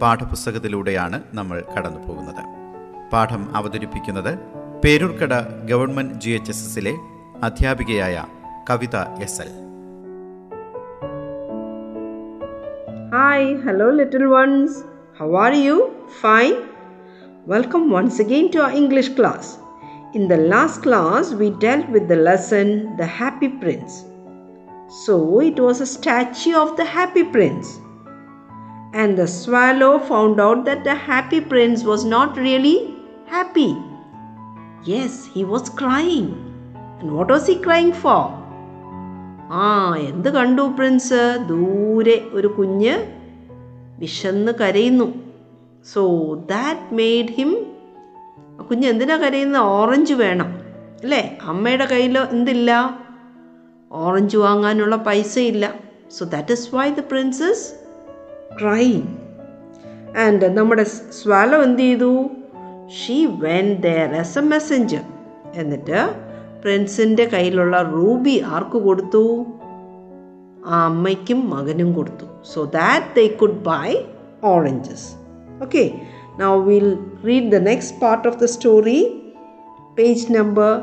പാഠപുസ്തകത്തിലൂടെയാണ് നമ്മൾ കടന്നു പോകുന്നത് പാഠം അവതരിപ്പിക്കുന്നത് Peroorkada government G H S എസിലെ അധ്യാപികയായ Kavitha S L. Hi hello little ones how are you fine welcome once again to our English class in the last class we dealt with the lesson the Happy Prince so it was a statue of the Happy Prince And the swallow found out that the Happy Prince was not really happy. Yes, he was crying. And what was he crying for? ആ എന്ത് കണ്ടു Prince ദൂരെ ഒരു കുഞ്ഞ് വിശന്ന് കരയുന്നു. So that made him കുഞ്ഞ് എന്തിനാ കരയുന്നത് ഓറഞ്ച് വേണം. അല്ലേ? അമ്മയുടെ കയ്യിൽ എന്തില്ല? ഓറഞ്ച് വാങ്ങാനുള്ള പൈസ ഇല്ല so that is why the prince's crime and നമ്മുടെ സ്വാലോ എന്ത് ചെയ്തു? She went there as a messenger എന്നിട്ട് പ്രിൻസിന്റെ കയ്യിലുള്ള റൂബി ആർക്ക് കൊടുത്തു? ആ അമ്മയ്ക്കും മകനും കൊടുത്തു. So that they could buy oranges okay now will read the next part of the story page number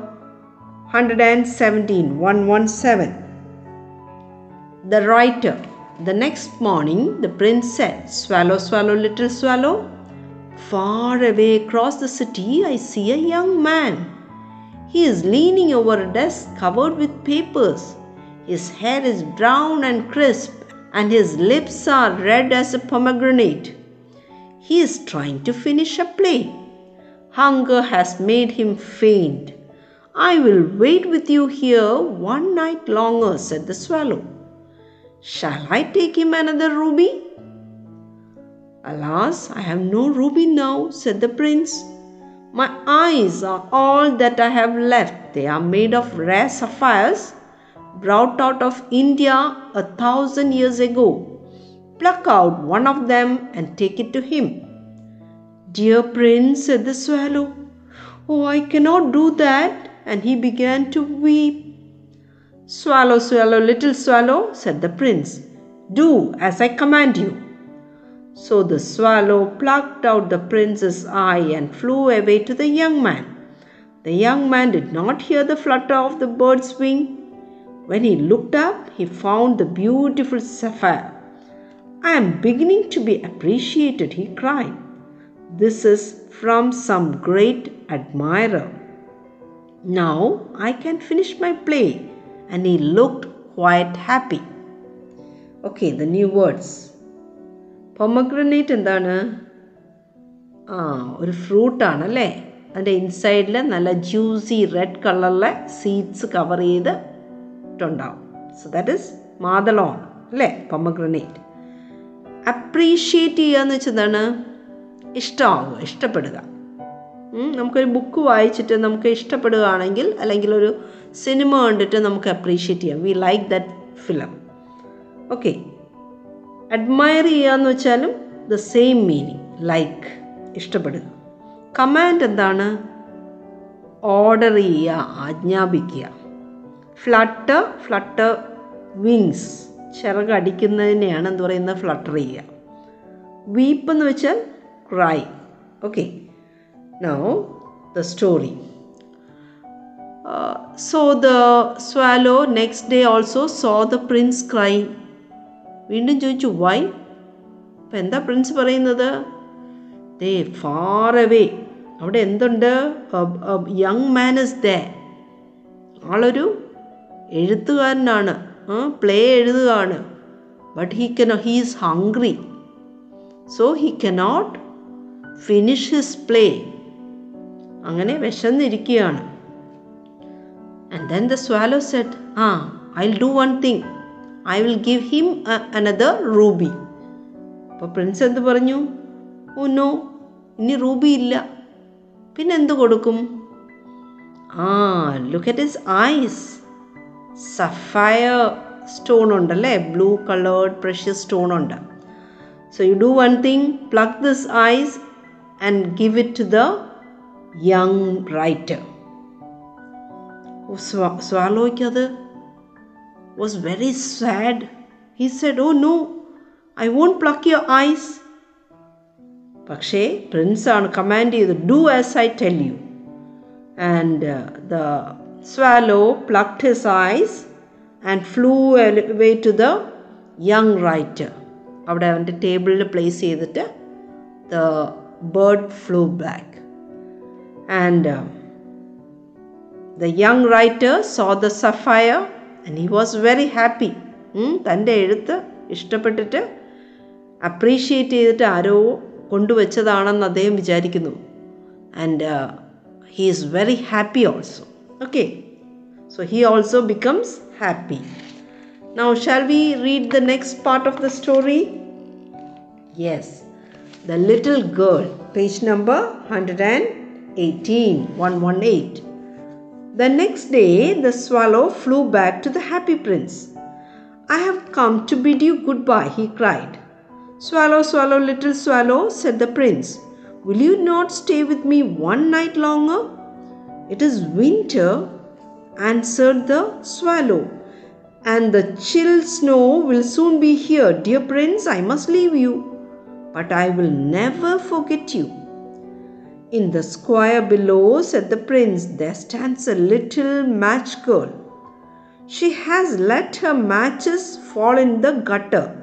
hundred and seventeen one one seven the writer. The next morning, the prince said, Swallow, swallow, little swallow. Far away across the city, I see a young man. He is leaning over a desk covered with papers. His hair is brown and crisp, and his lips are red as a pomegranate. He is trying to finish a play. Hunger has made him faint. I will wait with you here one night longer, said the swallow. Shall I take him another ruby? Alas, I have no ruby now, said the prince. My eyes are all that I have left. They are made of rare sapphires, brought out of India a thousand years ago. Pluck out one of them and take it to him. Dear prince, said the swallow, oh, I cannot do that. And he began to weep. Swallow, swallow, little swallow, said the prince. Do as I command you. So the swallow plucked out the prince's eye and flew away to the young man. The young man did not hear the flutter of the bird's wing. When he looked up, he found the beautiful sapphire. I am beginning to be appreciated, he cried. This is from some great admirer. Now I can finish my play. And he looked quite happy. Okay the new words pomegranate എന്താണ്? ആ ഒരു ഫ്രൂട്ടാണ് അല്ലേ അതിന്റെ ഇൻസൈഡിൽ നല്ല juicy red കളറിലെ seeds cover ചെയ്തിട്ടുണ്ടാവും. സോ ദാറ്റ് ഇസ് മാതളോൺ അല്ലേ? പൊമഗ്രനേറ്റ് അപ്രീഷിയേറ്റ് ചെയ്യുക എന്ന് വെച്ചെന്താണ് ഇഷ്ടമാവുക ഇഷ്ടപ്പെടുക. നമുക്കൊരു ബുക്ക് വായിച്ചിട്ട് നമുക്ക് ഇഷ്ടപ്പെടുകയാണെങ്കിൽ അല്ലെങ്കിൽ ഒരു സിനിമ കണ്ടിട്ട് നമുക്ക് അപ്രീഷിയേറ്റ് ചെയ്യാം. We like that film okay admire ചെയ്യുക എന്ന് വെച്ചാലും ദ സെയിം മീനിങ് ലൈക്ക് ഇഷ്ടപ്പെടുക. കമാൻഡ് എന്താണ്? ഓർഡർ ചെയ്യുക ആജ്ഞാപിക്കുക. ഫ്ലട്ടർ ഫ്ലട്ടർ വിങ്സ് ചിറകടിക്കുന്നതിനെയാണ് എന്ത് പറയുന്നത്? ഫ്ലട്ടർ ചെയ്യുക. വീപ്പ് എന്ന് വെച്ചാൽ cry okay now the story so the swallow next day also so the prince cry വീണ്ടും ചോദിച്ചു വൈ അപ്പം എന്താ പ്രിൻസ് പറയുന്നത്? ദേ ഫാർ അവേ അവിടെ എന്തുണ്ട്? യങ് മാൻ ഇസ് ദേ ആളൊരു എഴുത്തുകാരനാണ്. പ്ലേ എഴുതുകയാണ്. But he cannot he is hungry so he cannot finish his play അങ്ങനെ വിശന്നിരിക്കുകയാണ്. And then the swallow said ah I will do one thing I will give him another ruby അപ്പോൾ prince എന്ത് പറഞ്ഞു? Oh no ഇനി ruby ഇല്ല. പിന്നെ എന്ത് കൊടുക്കും? ആ look at his eyes sapphire stone ഉണ്ടല്ലേ ബ്ലൂ കളേർഡ് പ്രഷ്യസ് സ്റ്റോൺ ഉണ്ട്. So you do one thing pluck this eyes and give it to the young writer സ്വാലോയ്ക്ക് അത് was very sad. He said, Oh no, I won't pluck your eyes. പക്ഷേ പ്രിൻസാണ് command ചെയ്ത് do as I tell you and the swallow plucked his eyes and flew away to the young writer അവിടെ അവന്റെ ടേബിളിൽ place ചെയ്തിട്ട് the bird flew back and the young writer saw the sapphire and he was very happy തന്റെ എഴുത്ത് ഇഷ്ടപ്പെട്ടിട്ട് appreciate ചെയ്തിട്ട് ആരോ കൊണ്ടുവച്ചതാണെന്ന് അദ്ദേഹം വിചാരിക്കുന്നു. And he is very happy also okay so he also becomes happy now shall we read the next part of the story yes the little girl page number hundred and Eighteen one one eight. The next day the swallow flew back to the happy prince. I have come to bid you goodbye, he cried. Swallow, swallow, little swallow, said the prince. Will you not stay with me one night longer? It is winter, answered the swallow, and the chill snow will soon be here. Dear prince, I must leave you, but I will never forget you. In the square below, said the prince, there stands a little match girl. She has let her matches fall in the gutter,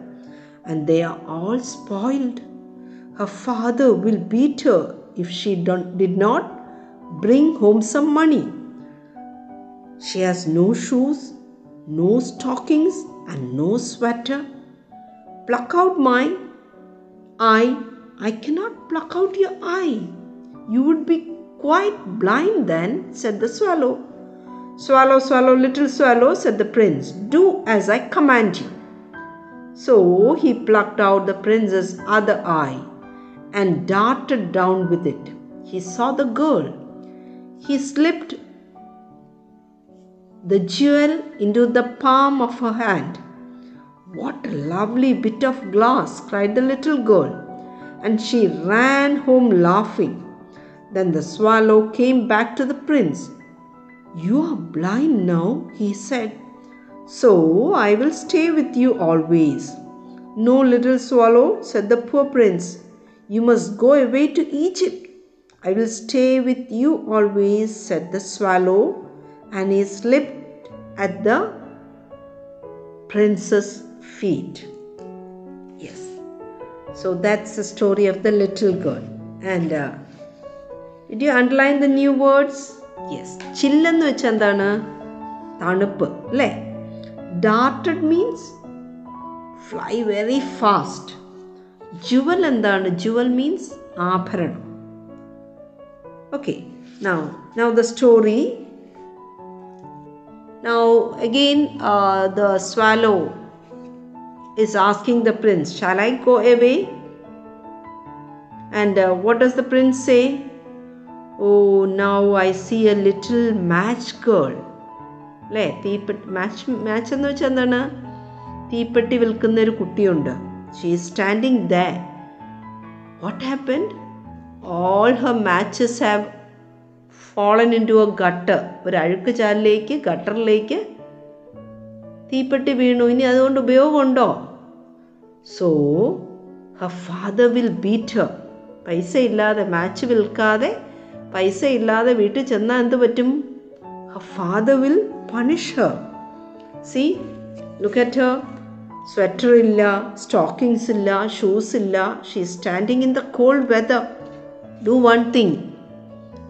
and they are all spoiled. Her father will beat her if she did not bring home some money. She has no shoes, no stockings, and no sweater. Pluck out mine eye. I cannot pluck out your eye. You would be quite blind then, said the swallow. Swallow, swallow, little swallow, said the prince. Do as I command you. So he plucked out the prince's other eye and darted down with it. He saw the girl. He slipped the jewel into the palm of her hand. What a lovely bit of glass! cried the little girl, and she ran home laughing. Then the swallow came back to the prince. You are blind now, he said, so I will stay with you always. No, little swallow, said the poor prince, you must go away to Egypt. I will stay with you always, said the swallow, and he slipped at the prince's feet. Yes. So that's the story of the little girl. And uh, did you underline the new words? Yes. ചില്ലെന്ന് വെച്ചാൽ എന്താണ് തണുപ്പ് അല്ലേ darted means fly very fast Jual എന്താണ് Jual means ആഭരണം okay now now the story now again the swallow is asking the prince, Shall I go away? And uh, what does the prince say? Oh, now I see a little match girl. അല്ലേ? തീപ്പെട്ടി match match എന്ന് വെച്ചാൽ എന്താണ്? തീപ്പെട്ടി വിൽക്കുന്ന ഒരു കുട്ടിയുണ്ട്. She standing the what happen all her matches have fallen into a gutter ഒരു അഴുക്ക് ചാലിലേക്ക് ഗട്ടറിലേക്ക് തീപ്പെട്ടി വീണു. ഇനി അതുകൊണ്ട് ഉപയോഗമുണ്ടോ? So her father will beat her പൈസ ഇല്ലാതെ മാച്ച് വിൽക്കാതെ പൈസ ഇല്ലാതെ വീട്ടിൽ ചെന്നാൽ എന്ത് പറ്റും? Father will punish her see look at sweater ഇല്ല സ്റ്റോക്കിങ്സ് ഇല്ല ഷൂസ് ഇല്ല. She standing in the cold weather do one thing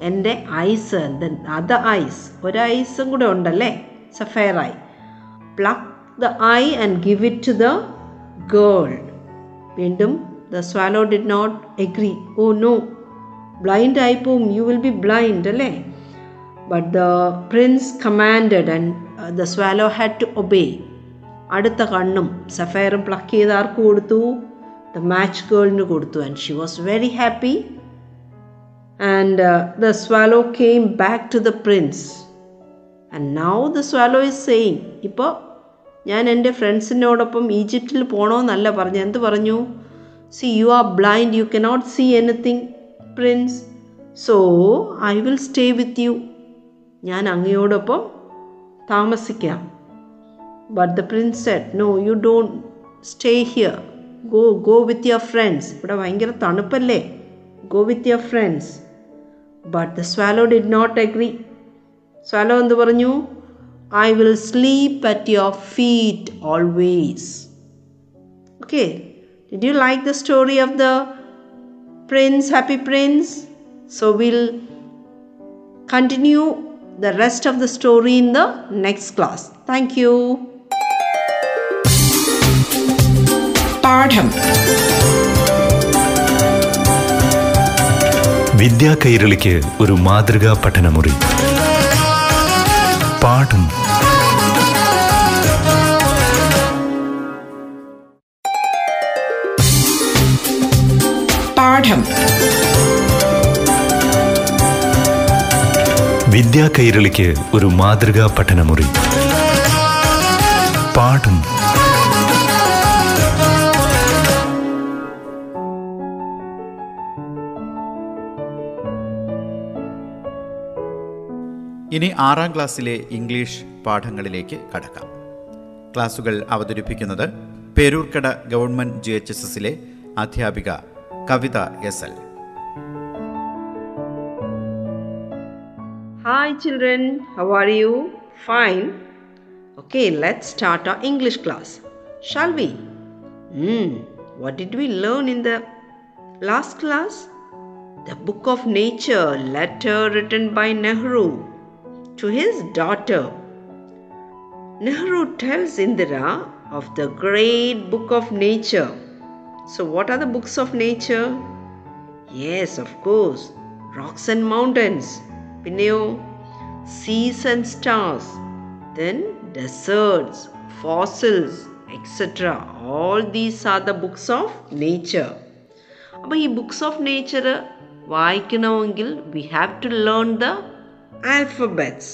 എന്റെ ഐസ് അത് ഐസ് ഒരു ഐസും കൂടെ ഉണ്ടല്ലേ? Sapphire I pluck the eye and give it to the girl വീണ്ടും the swallow did not agree oh no blind ആയി പോവും യു വിൽ ബി ബ്ലൈൻഡ് അല്ലേ but the prince commanded and the swallow had to obey അടുത്ത കണ്ണും സഫയറും pluck ചെയ്ത് ആർക്ക് കൊടുത്തു? The match ഗേളിന് കൊടുത്തു. And she was very happy and the swallow came back to the prince and now the swallow is saying, ഇപ്പോൾ ഞാൻ എന്റെ ഫ്രണ്ട്സിനോടൊപ്പം ഈജിപ്തിൽ പോകണമെന്നല്ല പറഞ്ഞു. എന്ത് പറഞ്ഞു? See you are blind you cannot see anything prince so I will stay with you ഞാൻ അങ്ങയോടൊപ്പം താമസിക്കാം. But the prince said no you don't stay here go go with your friends ഇവിടെ ഭയങ്കര തണുപ്പല്ലേ? Go with your friends but the swallow did not agree swallow എന്ത് പറഞ്ഞു? I will sleep at your feet always okay did you like the story of the Prince happy Prince so will continue the rest of the story in the next class. Thank you. പാഠം വിദ്യാ കൈരളിക്ക് ഒരു മാതൃകാ പഠനമുറി പാഠം പാഠം. വിദ്യാ കൈരളിക്ക് ഒരു മാതൃകാ പഠനമുറി. പാഠം. ഇനി ആറാം ക്ലാസ്സിലെ ഇംഗ്ലീഷ് പാഠങ്ങളിലേക്ക് കടക്കാം. ക്ലാസുകൾ അവതരിപ്പിക്കുന്നത് Peroorkada government G H S എസിലെ അധ്യാപിക Kavitha S L Hi, children. How are you? Fine. Okay, let's start our English class. Shall we? Hmm, what did we learn in the last class? The Book of Nature, letter written by Nehru to his daughter. Nehru tells Indira of the great book of nature. So, what are the books of nature? Yes, of course, rocks and mountains. പിന്നെയോ സീസ് and stars then deserts fossils etcetera all these are the books of nature അപ്പോൾ ഈ books of nature വായിക്കണമെങ്കിൽ we have to learn the alphabets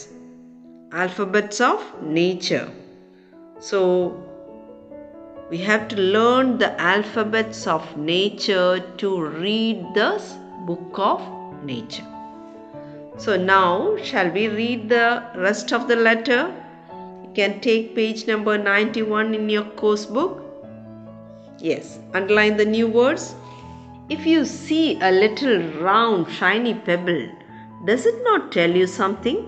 alphabets of nature so we have to learn the alphabets of nature to read this book of nature. So now, shall we read the rest of the letter? You can take page number 91 in your course book. Yes, underline the new words. If you see a little round, shiny pebble, does it not tell you something?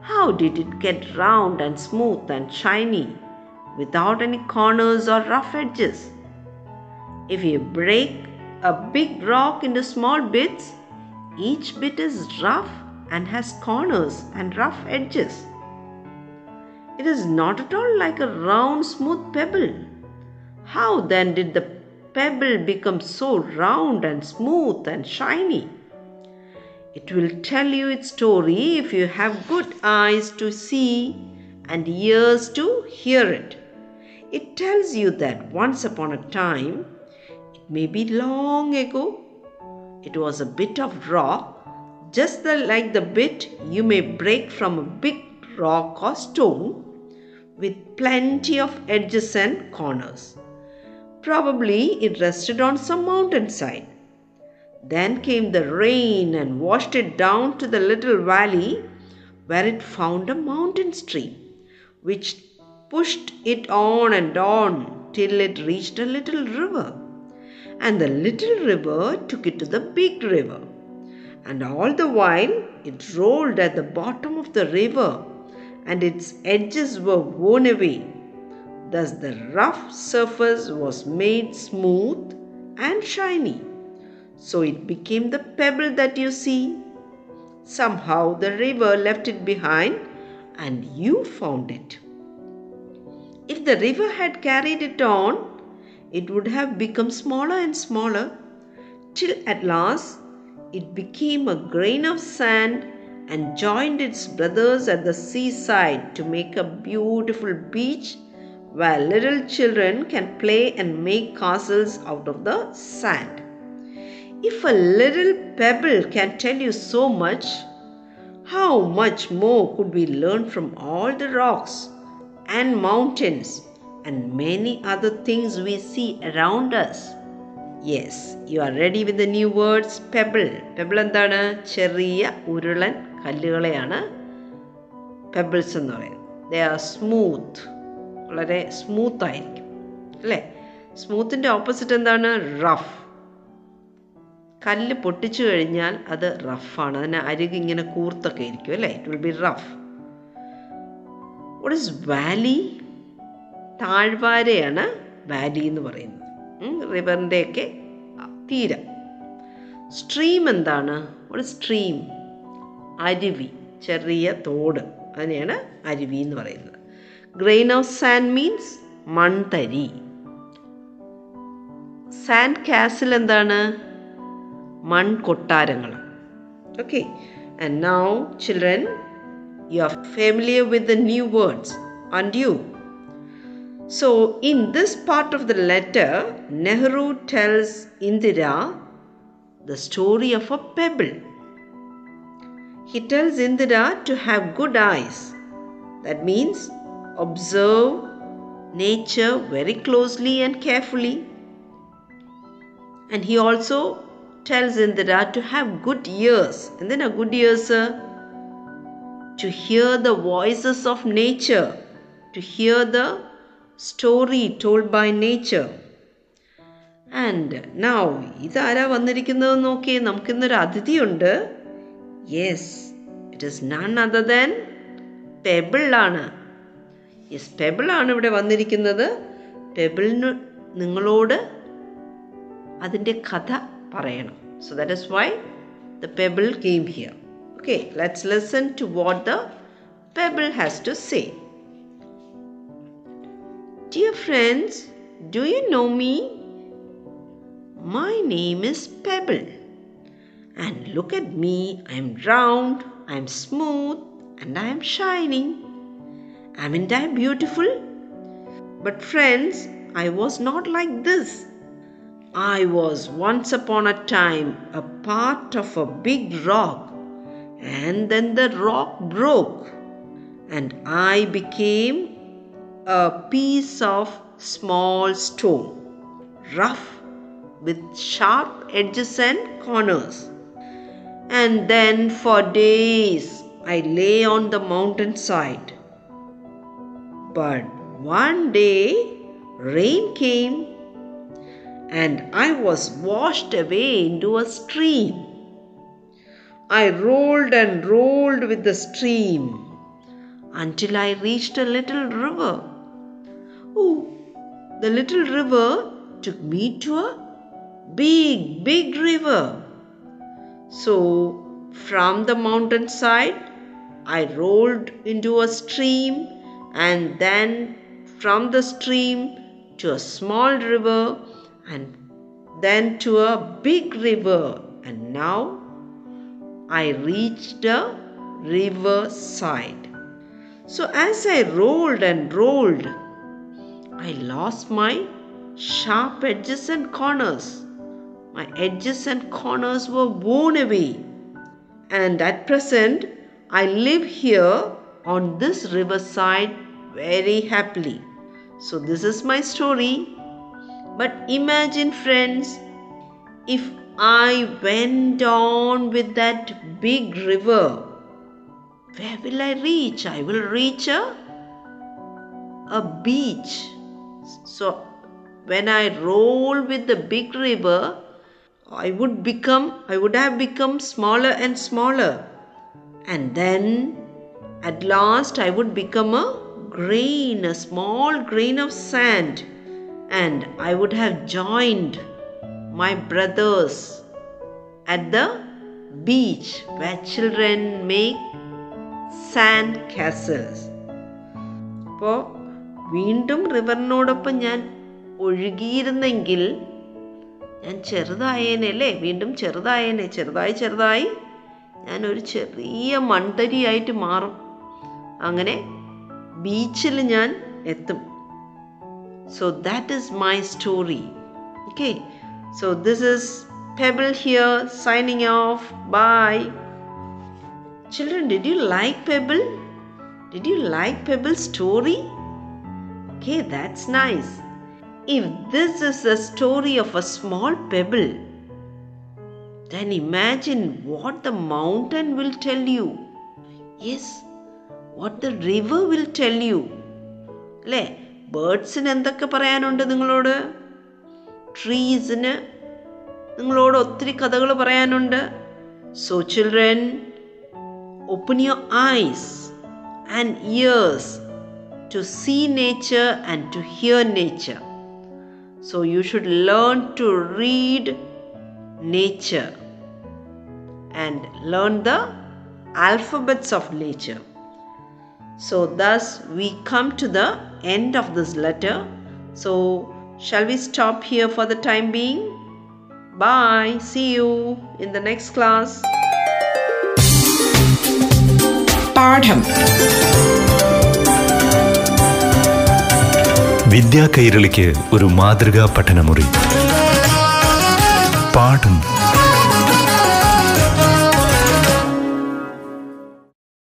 How did it get round and smooth and shiny without any corners or rough edges? If you break a big rock into small bits, each bit is rough and has corners and rough edges. It is not at all like a round, smooth pebble. How then did the pebble become so round and smooth and shiny? It will tell you its story if you have good eyes to see and ears to hear it. It tells you that once upon a time, it may be long ago, it was a bit of rock, just the, like the bit you may break from a big rock or stone, with plenty of edges and corners. Probably it rested on some mountainside. Then came the rain and washed it down to the little valley where it found a mountain stream, which pushed it on and on till it reached a little river. And the little river took it to the big river. And all the while it rolled at the bottom of the river, and its edges were worn away. Thus the rough surface was made smooth and shiny. So it became the pebble that you see. Somehow the river left it behind and you found it. If the river had carried it on, it would have become smaller and smaller till at last it became a grain of sand and joined its brothers at the seaside to make a beautiful beach where little children can play and make castles out of the sand. If a little pebble can tell you so much, how much more could we learn from all the rocks and mountains and many other things we see around us? Yes you are ready with the new words pebble Pebble എന്താണ്? ചെറിയ ഉരുളൻ കല്ലുകളെയാണ് pebbles എന്ന് പറയുന്നത്. They are smooth വളരെ smooth ആയിരിക്കും. അല്ലേ? സ്മൂത്തിന്റെ opposite എന്താണ്? റഫ് കല്ല് പൊട്ടിച്ചു കഴിഞ്ഞാൽ അത് റഫാണ് അതിന് അരികെ ഇങ്ങനെ കൂർത്തൊക്കെ ഇരിക്കും അല്ലേ? It will be rough what is valley താഴ്വാരയാണ് valley എന്ന് പറയുന്നത്. റിവറിന്റെയൊക്കെ തീരം. സ്ട്രീം എന്താണ്? ഒരു സ്ട്രീം അരുവി ചെറിയ തോട്. അതിനെയാണ് അരുവി എന്ന് പറയുന്നത്. ഗ്രെയിൻ ഓഫ് സാൻഡ് മീൻസ് മൺതരി. സാൻഡ് കാസിൽ എന്താണ്? മൺ കൊട്ടാരങ്ങൾ okay and now children You are familiar with the new words, aren't you? So, in this part of the letter, Nehru tells Indira the story of a pebble. He tells Indira to have good eyes. That means observe nature very closely and carefully. And he also tells Indira to have good ears. And then a good ear. sir to hear the voices of nature, to hear the story told by nature. And now ഇതാരാ വന്നിരിക്കുന്നത് നോക്കി നമുക്കിന്നൊരു അതിഥിയുണ്ട്. Yes it is none other than പെബിളാണ് yes പെബിളാണ് ഇവിടെ വന്നിരിക്കുന്നത്. പെബിളിന് നിങ്ങളോട് അതിന്റെ കഥ പറയണം. So that is why the pebble came here Okay, let's listen to what the pebble has to say. Dear friends, do you know me? My name is Pebble. And look at me, I'm round, I'm smooth, and I'm shining. Haven't I beautiful? But, friends, I was not like this. I was once upon a time a part of a big rock and then the rock broke, and I became a piece of small stone, rough with sharp edges and corners. And then for days I lay on the mountainside. But one day rain came and I was washed away into a stream. I rolled and rolled with the stream until I reached a little river. Oh, the little river took me to a big, big river. So, from the mountainside, I rolled into a stream and then from the stream to a small river and then to a big river. And now I reached a river side. So, as I rolled and rolled, I lost my sharp edges and corners. My edges and corners were worn away. And at present, I live here on this riverside very happily. So, this is my story. But imagine, friends, if I went on with that big river, where will I reach? I will reach a, a beach. So, when I roll with the big river, I would become, I would have become smaller and smaller. And then at last I would become a grain, a small grain of sand. And I would have joined my brothers at the beach where children make sand castles. അപ്പോൾ വീണ്ടും റിവറിനോടൊപ്പം ഞാൻ ഒഴുകിയിരുന്നെങ്കിൽ ഞാൻ ചെറുതായേനെ അല്ലേ വീണ്ടും ചെറുതായേനെ. ചെറുതായി ചെറുതായി ഞാൻ ഒരു ചെറിയ മൺതരിയായിട്ട് മാറും. അങ്ങനെ ബീച്ചിൽ ഞാൻ എത്തും. So that is my story okay so this is Pebble here, signing off. Bye. Children, did you like Pebble? Did you like Pebble's story? Okay, that's nice. If this is the story of a small pebble, then imagine what the mountain will tell you. Yes, what the river will tell you. അല്ലേ ബേർഡ്സിന് എന്തൊക്കെ പറയാനുണ്ട് നിങ്ങളോട് ട്രീസിന് നിങ്ങളോട് ഒത്തിരി കഥകൾ പറയാനുണ്ട്. So children open your eyes and ears to see nature and to hear nature so you should learn to read nature and learn the alphabets of nature so thus we come to the end of this letter so shall we stop here for the time being? Bye. See you in the next class. പാഠം വിദ്യാ കൈരളിക്ക് ഒരു മാതൃകാ പഠനമുറി പാഠം